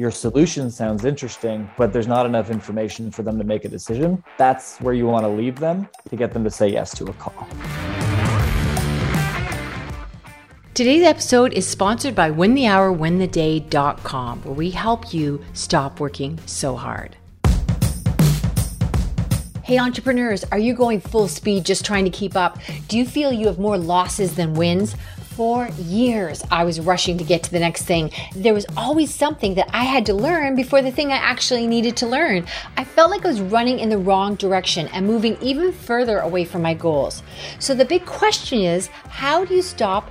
your solution sounds interesting, but there's not enough information for them to make a decision, that's where you want to leave them to get them to say yes to a call. Today's episode is sponsored by winthehourwintheday.com, where we help you stop working so hard. Hey, entrepreneurs, are you going full speed just trying to keep up? Do you feel you have more losses than wins? For years, I was rushing to get to the next thing. There was always something that I had to learn before the thing I actually needed to learn. I felt like I was running in the wrong direction and moving even further away from my goals. So, the big question is how do you stop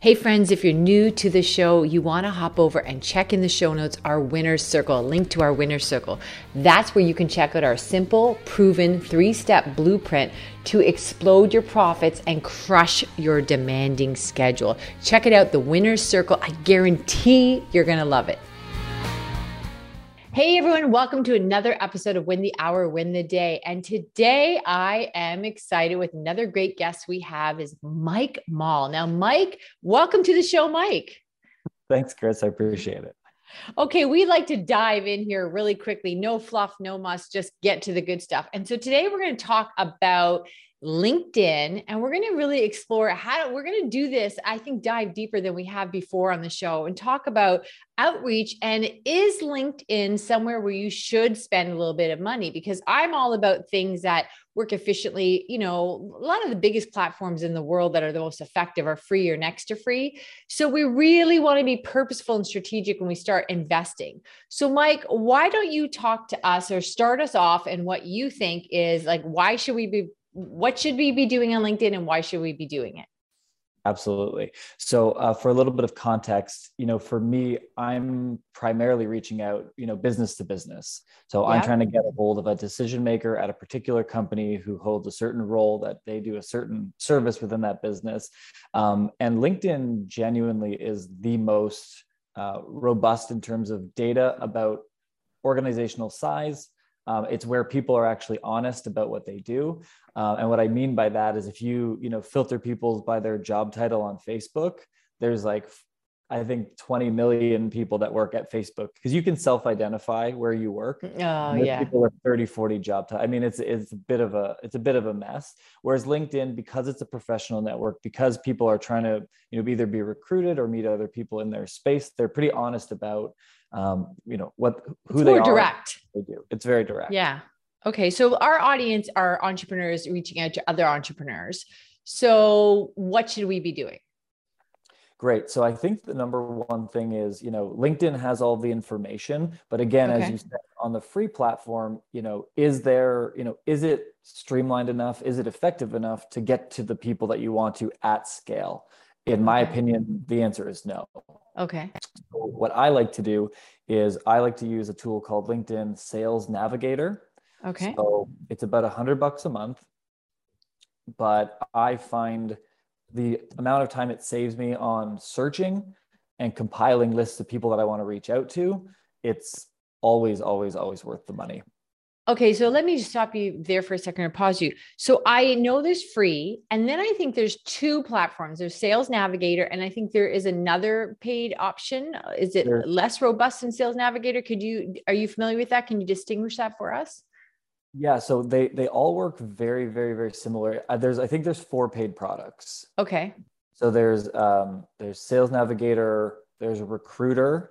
Hey, friends, if you're new to the show, you want to hop over and check in the show notes our winner's circle, link to our winner's circle. That's where you can check out our simple, proven three step blueprint to explode your profits and crush your demanding schedule. Check it out, the winner's circle. I guarantee you're going to love it. Hey everyone, welcome to another episode of Win the Hour, Win the Day. And today I am excited with another great guest we have is Mike Mall. Now, Mike, welcome to the show, Mike. Thanks, Kris. I appreciate it. Okay, we like to dive in here really quickly. No fluff, no muss, just get to the good stuff. And so today we're going to talk about LinkedIn, and we're going to really explore how we're going to do this. I think dive deeper than we have before on the show and talk about outreach. And is LinkedIn somewhere where you should spend a little bit of money? Because I'm all about things that work efficiently. You know, a lot of the biggest platforms in the world that are the most effective are free or next to free. So we really want to be purposeful and strategic when we start investing. So, Mike, why don't you talk to us or start us off and what you think is like, why should we be what should we be doing on LinkedIn and why should we be doing it? Absolutely. So, uh, for a little bit of context, you know, for me, I'm primarily reaching out, you know, business to business. So, I'm trying to get a hold of a decision maker at a particular company who holds a certain role that they do a certain service within that business. Um, and LinkedIn genuinely is the most uh, robust in terms of data about organizational size, um, it's where people are actually honest about what they do. Uh, and what I mean by that is if you, you know, filter people by their job title on Facebook, there's like, I think 20 million people that work at Facebook because you can self-identify where you work. Oh yeah. People are 30, 40 job titles. I mean, it's it's a bit of a it's a bit of a mess. Whereas LinkedIn, because it's a professional network, because people are trying to, you know, either be recruited or meet other people in their space, they're pretty honest about um, you know what who it's they are direct. they do. It's very direct. Yeah. Okay so our audience are entrepreneurs reaching out to other entrepreneurs. So what should we be doing? Great. So i think the number one thing is you know linkedin has all the information but again okay. as you said on the free platform you know is there you know is it streamlined enough? Is it effective enough to get to the people that you want to at scale in my opinion the answer is no Okay. So what I like to do is I like to use a tool called LinkedIn Sales Navigator. Okay. So it's about a hundred bucks a month, but I find the amount of time it saves me on searching and compiling lists of people that I want to reach out to, it's always, always, always worth the money. Okay, so let me just stop you there for a second or pause you. So I know there's free, and then I think there's two platforms. There's Sales Navigator, and I think there is another paid option. Is it sure. less robust than Sales Navigator? Could you are you familiar with that? Can you distinguish that for us? Yeah, so they they all work very very very similar. Uh, there's I think there's four paid products. Okay. So there's um there's Sales Navigator, there's a Recruiter.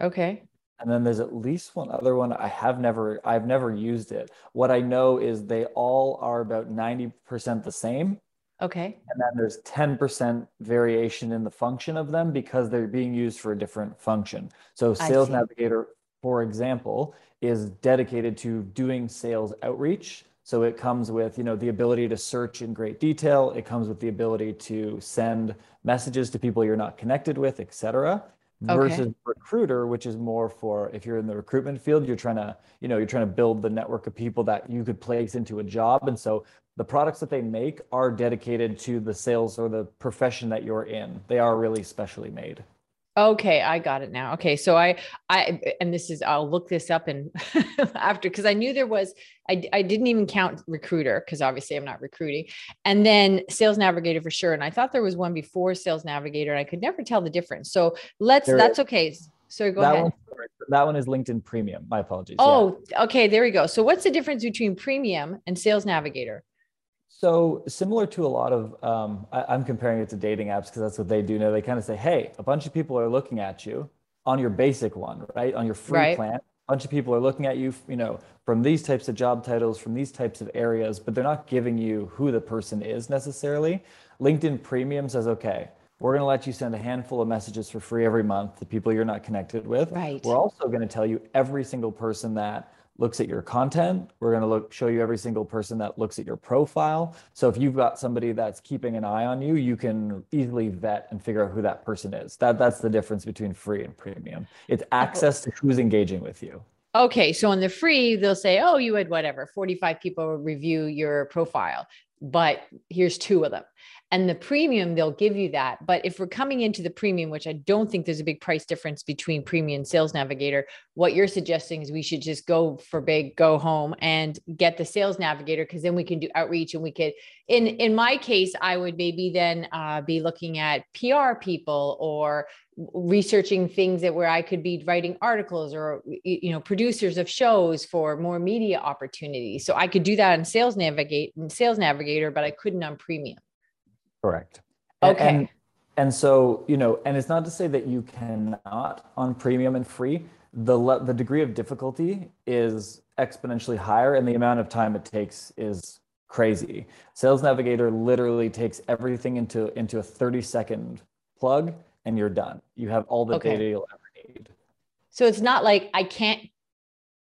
Okay and then there's at least one other one i have never i've never used it. What i know is they all are about 90% the same. Okay. And then there's 10% variation in the function of them because they're being used for a different function. So sales navigator for example is dedicated to doing sales outreach. So it comes with you know the ability to search in great detail. It comes with the ability to send messages to people you're not connected with etc versus okay. recruiter which is more for if you're in the recruitment field you're trying to you know you're trying to build the network of people that you could place into a job. And so the products that they make are dedicated to the sales or the profession that you're in. They are really specially made Okay, I got it now. Okay, so I I and this is I'll look this up and after because I knew there was I I didn't even count recruiter because obviously I'm not recruiting, and then sales navigator for sure. And I thought there was one before sales navigator, and I could never tell the difference. So let's there that's is. okay. So go that ahead. One, that one is LinkedIn Premium. My apologies. Oh, yeah. okay, there we go. So what's the difference between Premium and Sales Navigator? So similar to a lot of, um, I, am comparing it to dating apps because that's what they do now. They kind of say, hey, a bunch of people are looking at you on your basic one, right? On your free right. plan. A bunch of people are looking at you, you know, from these types of job titles, from these types of areas, but they're not giving you who the person is necessarily. LinkedIn Premium says, okay, we're going to let you send a handful of messages for free every month to people you're not connected with. Right. We're also going to tell you every single person that looks at your content. We're going to look show you every single person that looks at your profile. So if you've got somebody that's keeping an eye on you, you can easily vet and figure out who that person is. That that's the difference between free and premium. It's oh. access to who's engaging with you. Okay, so on the free, they'll say, "Oh, you had whatever, 45 people review your profile, but here's two of them." And the premium they'll give you that. But if we're coming into the premium which i don't think there's a big price difference between premium and sales navigator what you're suggesting is we should just go for big go home and get the sales navigator because then we can do outreach and we could in in my case i would maybe then uh, be looking at pr people or researching things that where i could be writing articles or you know producers of shows for more media opportunities. So i could do that in sales navigate sales navigator but i couldn't on premium Correct. Okay. And, and so, you know, and it's not to say that you cannot on premium and free. The le- the degree of difficulty is exponentially higher, and the amount of time it takes is crazy. Sales Navigator literally takes everything into into a 30 second plug, and you're done. You have all the okay. data you'll ever need. So it's not like I can't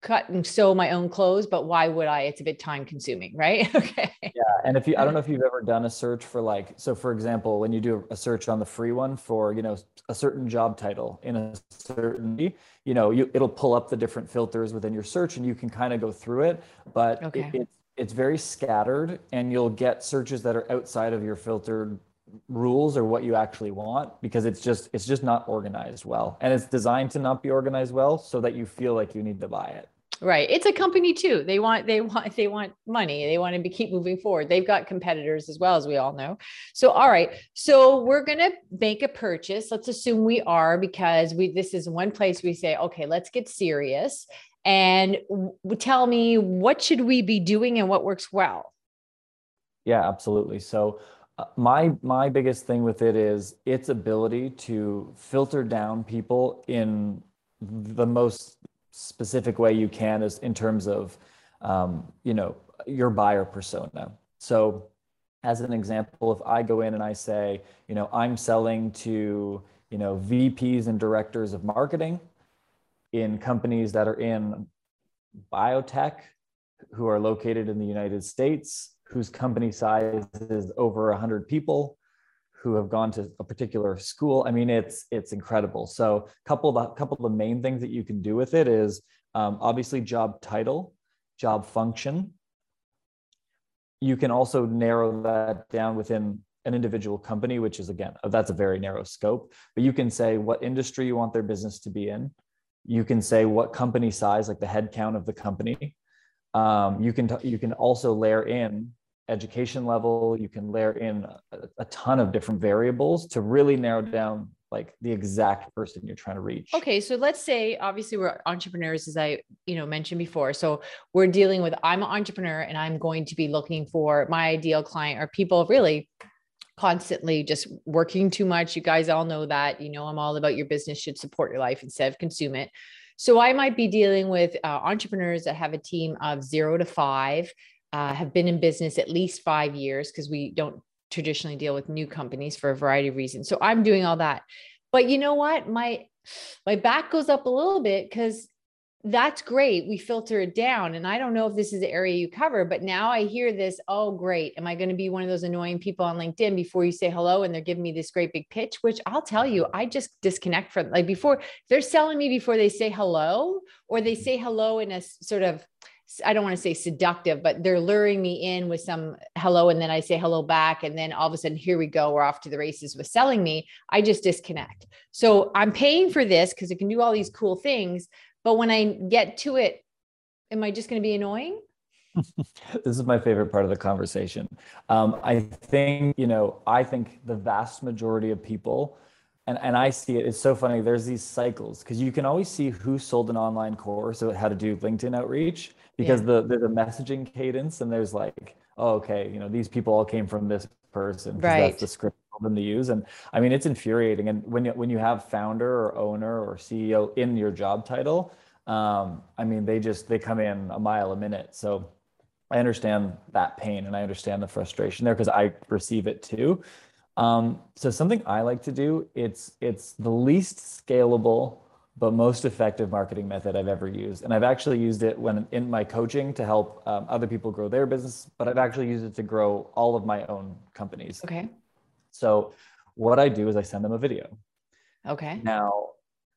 cut and sew my own clothes, but why would I? It's a bit time consuming, right? okay. Yeah. And if you, I don't know if you've ever done a search for like, so for example, when you do a search on the free one for, you know, a certain job title in a certain, you know, you, it'll pull up the different filters within your search and you can kind of go through it, but okay. it, it's very scattered and you'll get searches that are outside of your filtered rules or what you actually want because it's just it's just not organized well. And it's designed to not be organized well so that you feel like you need to buy it. Right. It's a company too. They want they want they want money. They want to be, keep moving forward. They've got competitors as well as we all know. So all right. So we're going to make a purchase. Let's assume we are because we this is one place we say okay let's get serious. And w- tell me what should we be doing and what works well? Yeah absolutely. So my my biggest thing with it is its ability to filter down people in the most specific way you can is in terms of um, you know your buyer persona. So as an example if i go in and i say you know i'm selling to you know vps and directors of marketing in companies that are in biotech who are located in the united states whose company size is over 100 people who have gone to a particular school. I mean it's it's incredible. So a couple of the couple of the main things that you can do with it is um, obviously job title job function. You can also narrow that down within an individual company which is again that's a very narrow scope but you can say what industry you want their business to be in. You can say what company size like the headcount of the company. Um, you can t- you can also layer in education level you can layer in a, a, ton of different variables to really narrow down like the exact person you're trying to reach. Okay so let's say obviously we're entrepreneurs as i you know mentioned before. So we're dealing with i'm an entrepreneur and i'm going to be looking for my ideal client or people really constantly just working too much. You guys all know that you know i'm all about your business should support your life instead of consume it. So i might be dealing with uh, entrepreneurs that have a team of zero to five uh, have been in business at least five years because we don't traditionally deal with new companies for a variety of reasons. So I'm doing all that. But you know what? My my back goes up a little bit because that's great. We filter it down. And I don't know if this is the area you cover, but now I hear this. Oh, great. Am I going to be one of those annoying people on LinkedIn before you say hello and they're giving me this great big pitch, which I'll tell you, I just disconnect from like before they're selling me before they say hello, or they say hello in a sort of I don't want to say seductive, but they're luring me in with some hello. And then I say hello back. And then all of a sudden, here we go. We're off to the races with selling me. I just disconnect. So I'm paying for this because it can do all these cool things. But when I get to it, am I just going to be annoying? this is my favorite part of the conversation. Um, I think, you know, I think the vast majority of people, and, and I see it, it's so funny. There's these cycles because you can always see who sold an online course of how to do LinkedIn outreach because yeah. the there's a messaging cadence and there's like, oh, okay, you know, these people all came from this person. Right. That's the script for them to use. And I mean, it's infuriating. And when you, when you have founder or owner or CEO in your job title, um, I mean, they just, they come in a mile a minute. So I understand that pain and I understand the frustration there because I receive it too. Um, so something I like to do, it's, it's the least scalable, but most effective marketing method I've ever used. And I've actually used it when in my coaching to help um, other people grow their business, but I've actually used it to grow all of my own companies. Okay. So what I do is I send them a video. Okay. Now,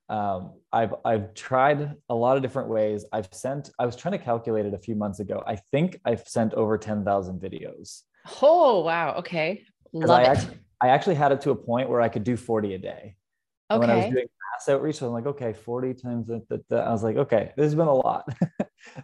um, I've I've tried a lot of different ways. I've sent. I was trying to calculate it a few months ago. I think I've sent over ten thousand videos. Oh wow! Okay, love I it. Actually, I actually had it to a point where I could do forty a day. Okay. when I was doing outreach, I'm like, okay, forty times that. I was like, okay, there's been a lot.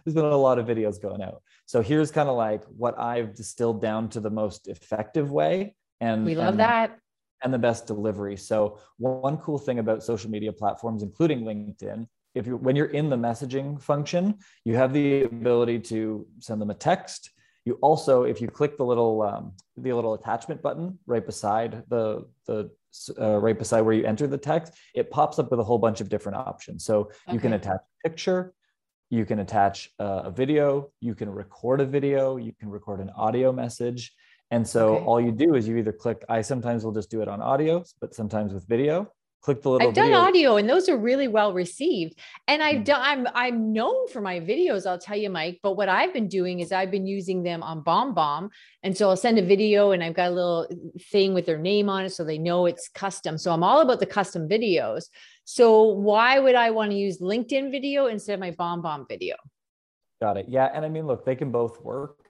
there's been a lot of videos going out. So here's kind of like what I've distilled down to the most effective way. And we love and, that and the best delivery. So one cool thing about social media platforms, including LinkedIn, if you when you're in the messaging function, you have the ability to send them a text. You also, if you click the little um, the little attachment button right beside the the uh, right beside where you enter the text, it pops up with a whole bunch of different options. So okay. you can attach a picture, you can attach uh, a video, you can record a video, you can record an audio message, and so okay. all you do is you either click, I sometimes will just do it on audio, but sometimes with video. Click the little I've done audio and those are really well received. And I've hmm. done I'm I'm known for my videos, I'll tell you, Mike. But what I've been doing is I've been using them on BombBomb. And so I'll send a video and I've got a little thing with their name on it so they know it's custom. So I'm all about the custom videos. So why would I want to use LinkedIn video instead of my BombBomb video? Got it. Yeah. And I mean, look, they can both work.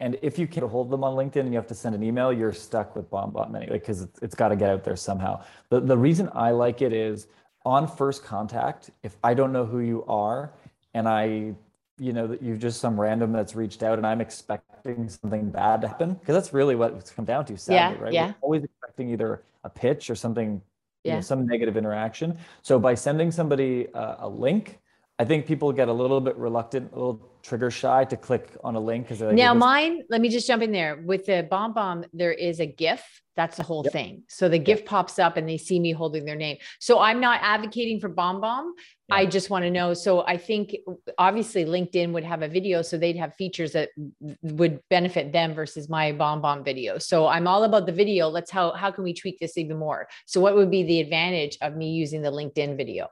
And if you can't hold them on LinkedIn and you have to send an email, you're stuck with BombBomb anyway, because it's, it's got to get out there somehow. The, the reason I like it is on first contact, if I don't know who you are and I, you know, that you've just some random that's reached out and I'm expecting something bad to happen, because that's really what it's come down to, sadly, yeah, right? Yeah. We're always expecting either a pitch or something, yeah. You know, some negative interaction. So by sending somebody a, a link, I think people get a little bit reluctant, a little trigger shy to click on a link because like, now mine. Let me just jump in there with the BombBomb. There is a GIF. That's the whole yep. thing. So the GIF yep. pops up and they see me holding their name. So I'm not advocating for BombBomb. Yeah. I just want to know. So I think obviously LinkedIn would have a video, so they'd have features that would benefit them versus my BombBomb video. So I'm all about the video. Let's how how can we tweak this even more? So what would be the advantage of me using the LinkedIn video?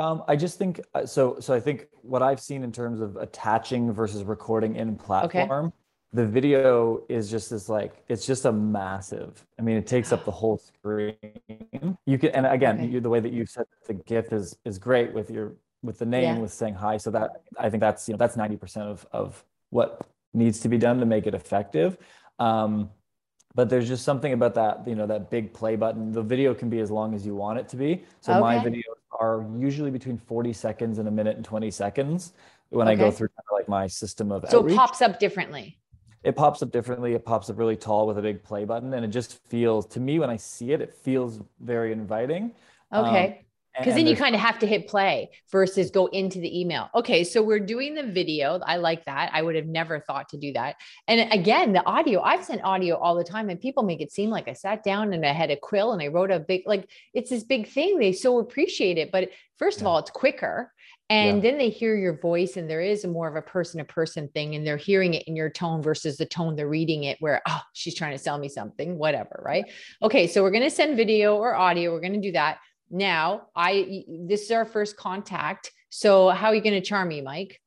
Um, I just think uh, so. So I think what I've seen in terms of attaching versus recording in platform, okay. the video is just this like it's just a massive. I mean, it takes up the whole screen. You can, and again, okay. you, the way that you set the GIF is is great with your with the name yeah. with saying hi. So that I think that's you know that's ninety percent of of what needs to be done to make it effective. Um, but there's just something about that you know that big play button the video can be as long as you want it to be so okay. my videos are usually between 40 seconds and a minute and 20 seconds when okay. i go through kind of like my system of so outreach. it pops up differently it pops up differently it pops up really tall with a big play button and it just feels to me when i see it it feels very inviting okay um, because then you kind of have to hit play versus go into the email. Okay, so we're doing the video. I like that. I would have never thought to do that. And again, the audio, I've sent audio all the time, and people make it seem like I sat down and I had a quill and I wrote a big, like it's this big thing. They so appreciate it. But first yeah. of all, it's quicker. And yeah. then they hear your voice, and there is more of a person to person thing, and they're hearing it in your tone versus the tone they're reading it, where, oh, she's trying to sell me something, whatever. Right. Okay. So we're going to send video or audio. We're going to do that now i this is our first contact So how are you going to charm me, Mike?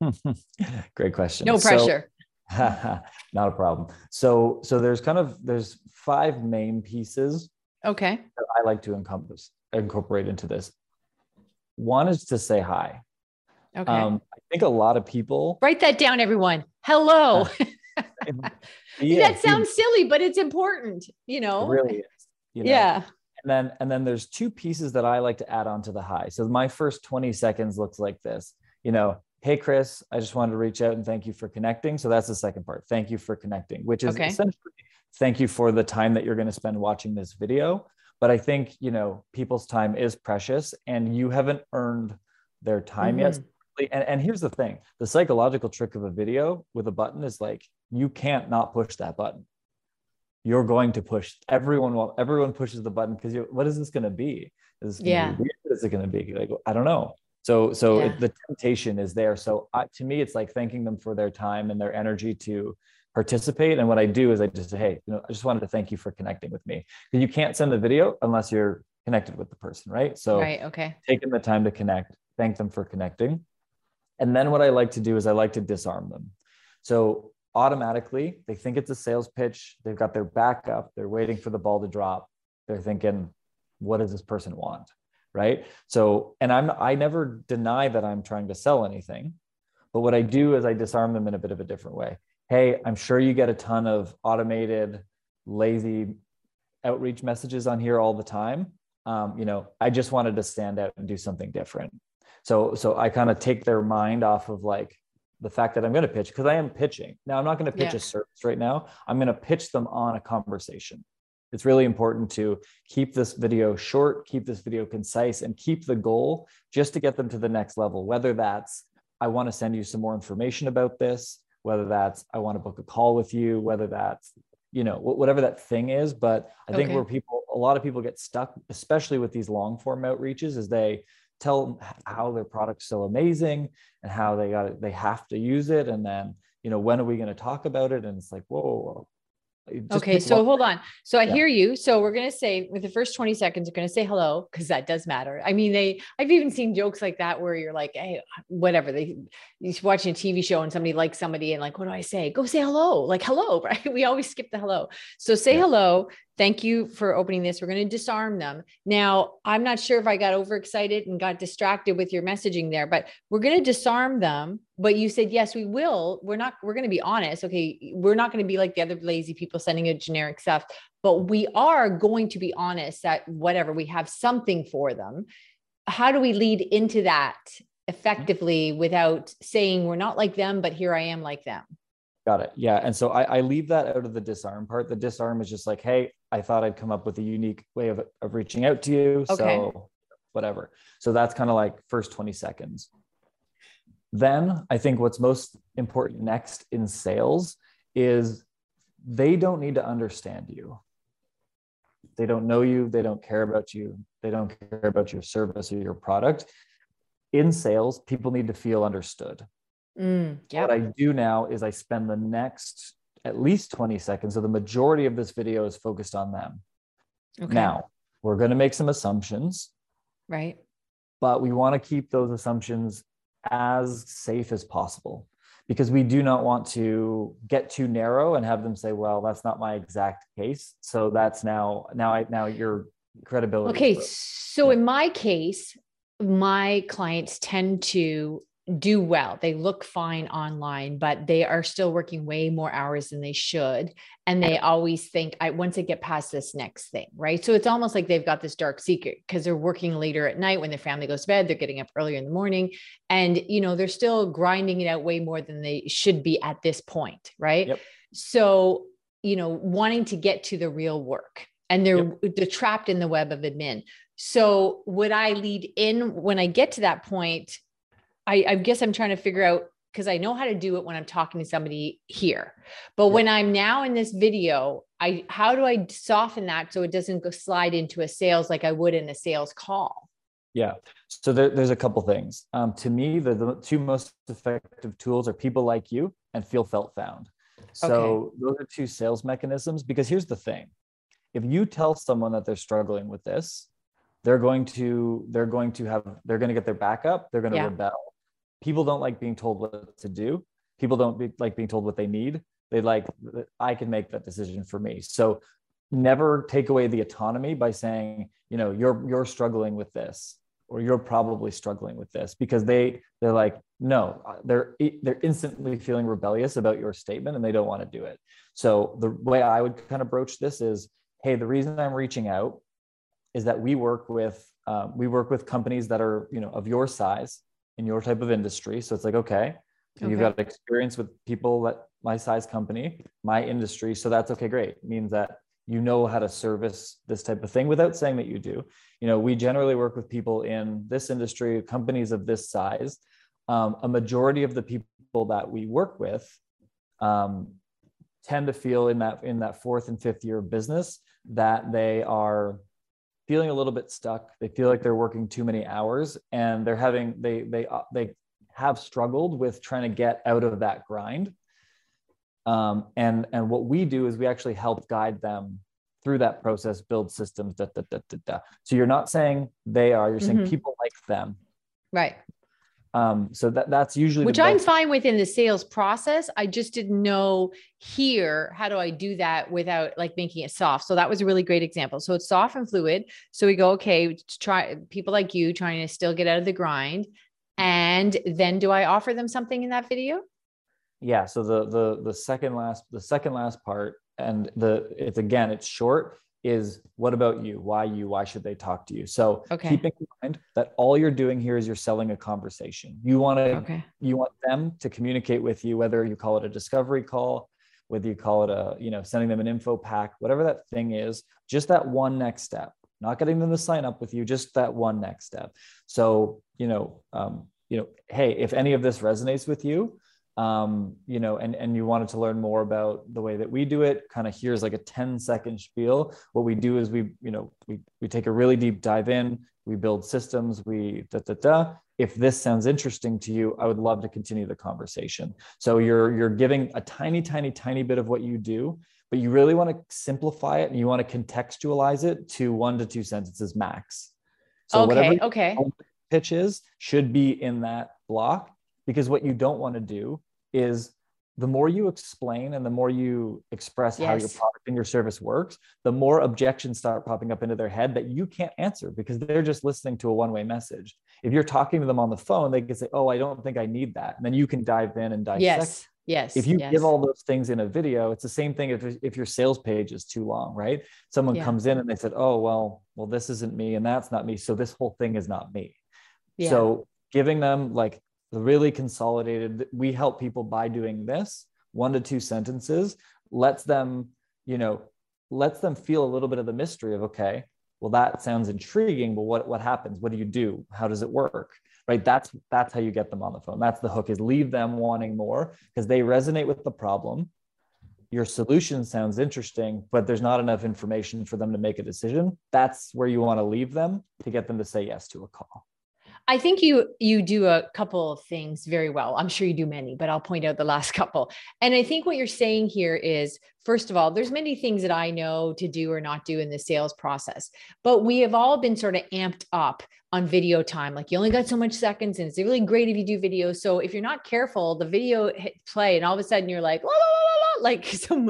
Great question. No pressure. So, not a problem. So so there's kind of there's five main pieces. Okay. That I like to encompass incorporate into this. One is to say hi. Okay. Um, I think a lot of people write that down, everyone. Hello. yeah, that sounds silly, but it's important, you know. It really is. You know? Yeah. And then and then there's two pieces that I like to add on to the high. So my first 20 seconds looks like this. You know, hey Kris, I just wanted to reach out and thank you for connecting. So that's the second part. Thank you for connecting, which is okay. essentially thank you for the time that you're going to spend watching this video. But I think, you know, people's time is precious and you haven't earned their time mm-hmm. yet and, and here's the thing the psychological trick of a video with a button is like you can't not push that button you're going to push everyone will everyone pushes the button because what is this going to be? Is yeah. be is it going to be? Like i don't know. So so yeah. it, the temptation is there. So I, to me it's like thanking them for their time and their energy to participate. And what i do is i just say hey you know i just wanted to thank you for connecting with me. Because you can't send the video unless you're connected with the person right? So right okay. taking the time to connect thank them for connecting. And then what I like to do is I like to disarm them. So automatically they think it's a sales pitch. They've got their back up. They're waiting for the ball to drop. They're thinking, what does this person want? Right. So, and I'm, I never deny that I'm trying to sell anything, but what I do is I disarm them in a bit of a different way. Hey, I'm sure you get a ton of automated, lazy outreach messages on here all the time. Um, you know, I just wanted to stand out and do something different. So so I kind of take their mind off of like the fact that I'm going to pitch because I am pitching. Now I'm not going to pitch yeah. a service right now. I'm going to pitch them on a conversation. It's really important to keep this video short, keep this video concise, and keep the goal just to get them to the next level. Whether that's I want to send you some more information about this, whether that's I want to book a call with you, whether that's you know whatever that thing is but i think where people a lot of people get stuck especially with these long form outreaches is they tell them how their product's so amazing and how they got it, they have to use it. And then, you know, when are we going to talk about it? And it's like, whoa, whoa, okay so hold on. So i yeah. hear you. So we're going to say with the first 20 seconds you're going to say hello because that does matter. I mean they i've even seen jokes like that where you're like hey whatever. They you're watching a tv show and somebody likes somebody and like what do i say? Go say hello. Like hello right? We always skip the hello. So say yeah. hello thank you for opening this. We're going to disarm them. Now, I'm not sure if I got overexcited and got distracted with your messaging there, but we're going to disarm them. But you said, yes, we will. We're not, we're going to be honest. Okay. We're not going to be like the other lazy people sending a generic stuff, but we are going to be honest that whatever we have something for them. How do we lead into that effectively without saying we're not like them, but here I am like them? Got it. Yeah. And so I, I, leave that out of the disarm part. The disarm is just like, hey, I thought I'd come up with a unique way of, of reaching out to you. Okay. So whatever. So that's kind of like first 20 seconds. Then I think what's most important next in sales is they don't need to understand you. They don't know you. They don't care about you. They don't care about your service or your product. In sales, people need to feel understood. Mm, yep. What I do now is I spend the next at least 20 seconds. So the majority of this video is focused on them. Okay. Now, we're going to make some assumptions. Right. But we want to keep those assumptions as safe as possible because we do not want to get too narrow and have them say, well, that's not my exact case. So that's now, now I, now your credibility. Okay. So yeah. in my case, my clients tend to do well. They look fine online, but they are still working way more hours than they should. And they always think, I once I get past this next thing, right? So it's almost like they've got this dark secret because they're working later at night when their family goes to bed, they're getting up earlier in the morning. And you know, they're still grinding it out way more than they should be at this point, right? Yep. So, you know, wanting to get to the real work and they're yep. they're trapped in the web of admin. So would I lead in when I get to that point? I, I guess I'm trying to figure out because I know how to do it when I'm talking to somebody here. But when I'm now in this video, I how do I soften that so it doesn't go slide into a sales like I would in a sales call? Yeah. So there, there's a couple things. Um, to me, the, the two most effective tools are people like you and feel felt found. So okay. those are two sales mechanisms because here's the thing. If you tell someone that they're struggling with this, they're going to they're going to have they're going to get their back up they're going to yeah. rebel people don't like being told what to do. People don't be, like being told what they need. They like i can make that decision for me. So never take away the autonomy by saying you know you're you're struggling with this or you're probably struggling with this because they they're like no they're they're instantly feeling rebellious about your statement and they don't want to do it. So the way i would kind of broach this is hey the reason i'm reaching out is that we work with um, we work with companies that are you know of your size in your type of industry. So it's like okay, okay. you've got experience with people that my size company my industry. So that's okay great. It means that you know how to service this type of thing without saying that you do. You know we generally work with people in this industry companies of this size. Um, a majority of the people that we work with um, tend to feel in that in that fourth and fifth year of business that they are feeling a little bit stuck they feel like they're working too many hours and they're having they they uh, they have struggled with trying to get out of that grind um, and and what we do is we actually help guide them through that process build systems da, da, da, da, da. so you're not saying they are you're saying mm-hmm. people like them right um, so that that's usually which i'm fine with in the sales process. I just didn't know here how do i do that without like making it soft? So that was a really great example. So it's soft and fluid. So we go okay try people like you trying to still get out of the grind. And then do i offer them something in that video? Yeah so the the the second last the second last part and the it's again it's short is what about you? Why you? Why should they talk to you? So okay. keeping in mind that all you're doing here is you're selling a conversation. You want to okay. you want them to communicate with you whether you call it a discovery call whether you call it a you know sending them an info pack whatever that thing is just that one next step. Not getting them to sign up with you just that one next step. So you know um, you know hey if any of this resonates with you um, you know, and, and you wanted to learn more about the way that we do it, kind of here's like a 10 second spiel. What we do is we, you know, we, we take a really deep dive in, we build systems, we da, da, da. If this sounds interesting to you, I would love to continue the conversation. So you're, you're giving a tiny, tiny, tiny bit of what you do, but you really want to simplify it and you want to contextualize it to one to two sentences max. So okay, okay. pitch is should be in that block because what you don't want to do is the more you explain and the more you express yes. how your product and your service works, the more objections start popping up into their head that you can't answer because they're just listening to a one way message. If you're talking to them on the phone, they can say, Oh, I don't think I need that. And then you can dive in and dissect. Yes. Yes. If you yes. give all those things in a video, it's the same thing if, if your sales page is too long, right? Someone yeah. comes in and they said, Oh, well, well, this isn't me and that's not me. So this whole thing is not me. Yeah. So giving them like really consolidated we help people by doing this one to two sentences lets them you know lets them feel a little bit of the mystery of okay well that sounds intriguing but what what happens? What do you do? How does it work? Right? That's that's how you get them on the phone. That's the hook is leave them wanting more because they resonate with the problem. Your solution sounds interesting but there's not enough information for them to make a decision. That's where you want to leave them to get them to say yes to a call I think you you do a couple of things very well. I'm sure you do many, but I'll point out the last couple. And I think what you're saying here is first of all, there's many things that I know to do or not do in the sales process, but we have all been sort of amped up on video time. Like you only got so much seconds and it's really great if you do video. So if you're not careful, the video hit play and all of a sudden you're like, la, la, la, like some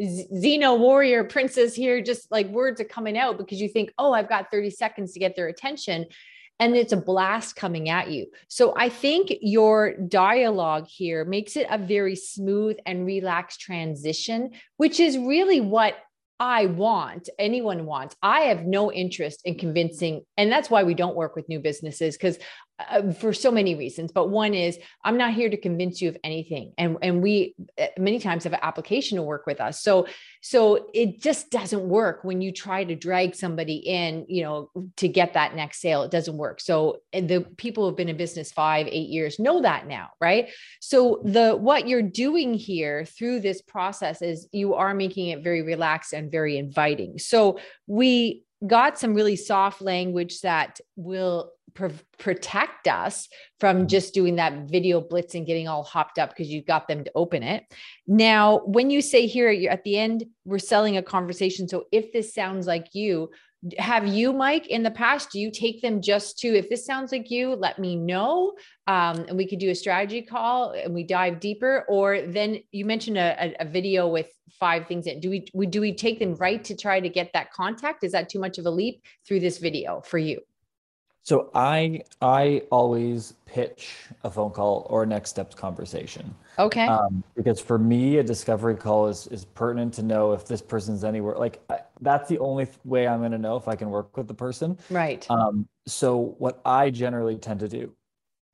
Xena warrior princess here, just like words are coming out because you think, oh, I've got 30 seconds to get their attention and it's a blast coming at you. So I think your dialogue here makes it a very smooth and relaxed transition, which is really what I want, anyone wants. I have no interest in convincing, and that's why we don't work with new businesses because uh, for so many reasons. But one is I'm not here to convince you of anything, and and we uh, many times have an application to work with us. So so it just doesn't work when you try to drag somebody in, you know, to get that next sale. It doesn't work. So the people who've been in business five, eight years know that now, right? So the what you're doing here through this process is you are making it very relaxed and very inviting. So we got some really soft language that will pr- protect us from mm-hmm. just doing that video blitz and getting all hopped up because you got them to open it. Now, when you say here at the end, we're selling a conversation. So if this sounds like you, have you mike in the past do you take them just to if this sounds like you let me know um, and we could do a strategy call and we dive deeper or then you mentioned a, a, video with five things that do we, we do we take them right to try to get that contact is that too much of a leap through this video for you so I I always pitch a phone call or a next steps conversation. Okay. Um, because for me, a discovery call is is pertinent to know if this person's anywhere. Like I, that's the only way I'm going to know if I can work with the person. Right. Um, so what I generally tend to do,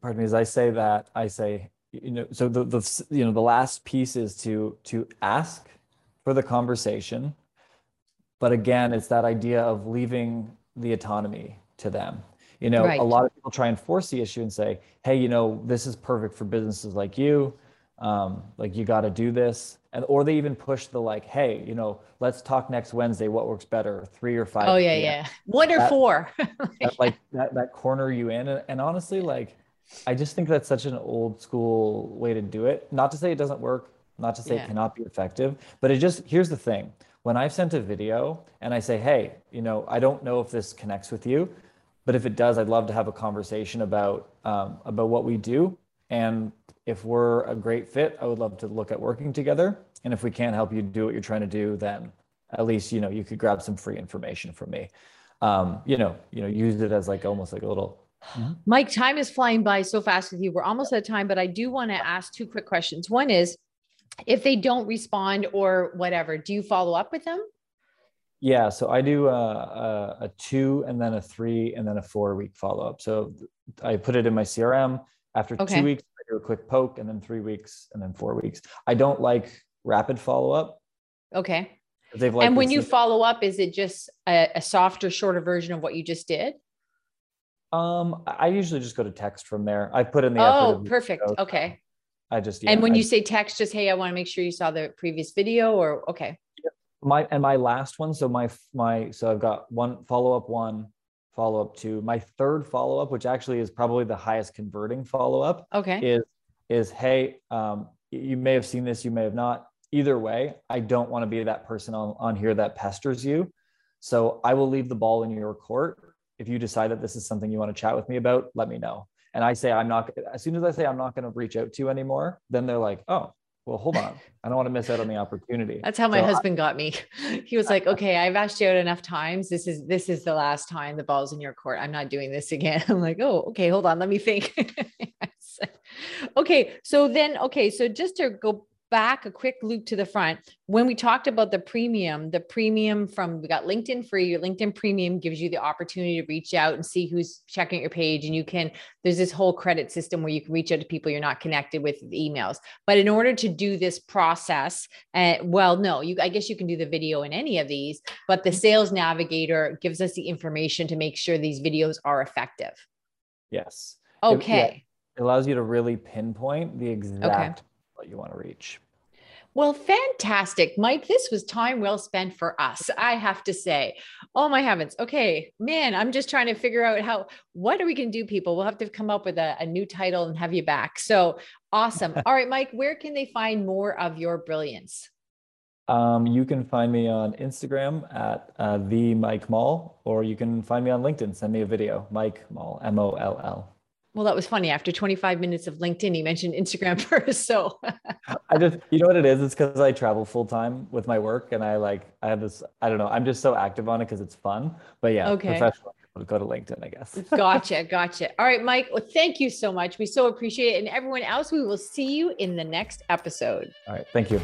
pardon me, is I say that I say you know so the the you know the last piece is to to ask for the conversation, but again, it's that idea of leaving the autonomy to them you know, right. a lot of people try and force the issue and say, hey, you know, this is perfect for businesses like you. Um, like you got to do this. And or they even push the like, hey, you know, let's talk next Wednesday. What works better, three or five? Oh yeah, yeah, one or that, four. that, like that that corner you in. And, and honestly, like, I just think that's such an old school way to do it. Not to say it doesn't work. Not to say yeah. it cannot be effective. But it just here's the thing. When I've sent a video and I say, hey, you know, I don't know if this connects with you but if it does, I'd love to have a conversation about um, about what we do. And if we're a great fit, I would love to look at working together. And if we can't help you do what you're trying to do, then at least you know you could grab some free information from me. Um, you know, you know, use it as like almost like a little. Mm-hmm. Mike, time is flying by so fast with you. We're almost out of time, but I do want to ask two quick questions. One is, if they don't respond or whatever, do you follow up with them? Yeah, so I do a, a, a, two and then a three and then a four week follow up. So I put it in my CRM. After okay. two weeks, I do a quick poke and then three weeks and then four weeks. I don't like rapid follow up. Okay. They've and when you follow up, is it just a, a, softer, shorter version of what you just did? Um, I usually just go to text from there. I put in the oh, perfect. Okay. I just yeah, and when I, you say text, just hey, I want to make sure you saw the previous video, or okay my and my last one so my my so i've got one follow-up one follow-up two. My third follow-up which actually is probably the highest converting follow-up okay. is is hey um, you may have seen this you may have not. Either way i don't want to be that person on, on here that pesters you. So i will leave the ball in your court. If you decide that this is something you want to chat with me about let me know. And i say i'm not as soon as i say i'm not going to reach out to you anymore then they're like oh well, hold on. I don't want to miss out on the opportunity. That's how my so husband I, got me. He was like, okay, I've asked you out enough times. This is, this is the last time the ball's in your court. I'm not doing this again. I'm like, oh, okay, hold on. Let me think. okay. So then, okay. So just to go back a quick loop to the front. When we talked about the premium the premium from we got linkedin free. Your linkedin premium gives you the opportunity to reach out and see who's checking your page. And you can there's this whole credit system where you can reach out to people you're not connected with emails. But in order to do this process uh, well no you i guess you can do the video in any of these but the sales navigator gives us the information to make sure these videos are effective. Yes. Okay it, yeah, it allows you to really pinpoint the exact okay you want to reach. Well, fantastic. Mike, this was time well spent for us, I have to say. Oh my heavens. Okay, man, I'm just trying to figure out how, what are we going to do, people? We'll have to come up with a, a new title and have you back. So awesome. All right, Mike, where can they find more of your brilliance? Um, you can find me on Instagram at uh, the Mike Mall, or you can find me on LinkedIn. Send me a video, Mike Mall, M O L L. Well, that was funny. After 25 minutes of LinkedIn, he mentioned Instagram first. So I just, you know what it is? It's because I travel full time with my work and I like, I have this, I don't know, I'm just so active on it because it's fun. But yeah, okay. professional, go to LinkedIn, I guess. gotcha. Gotcha. All right, Mike. Well, thank you so much. We so appreciate it. And everyone else, we will see you in the next episode. All right. Thank you.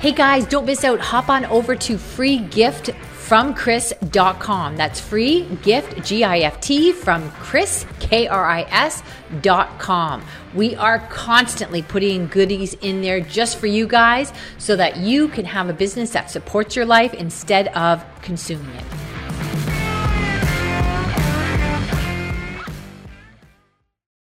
Hey guys, don't miss out. Hop on over to free gift from Kris.com. That's free gift, G I F T, from Kris K R I S.com. We are constantly putting goodies in there just for you guys so that you can have a business that supports your life instead of consuming it.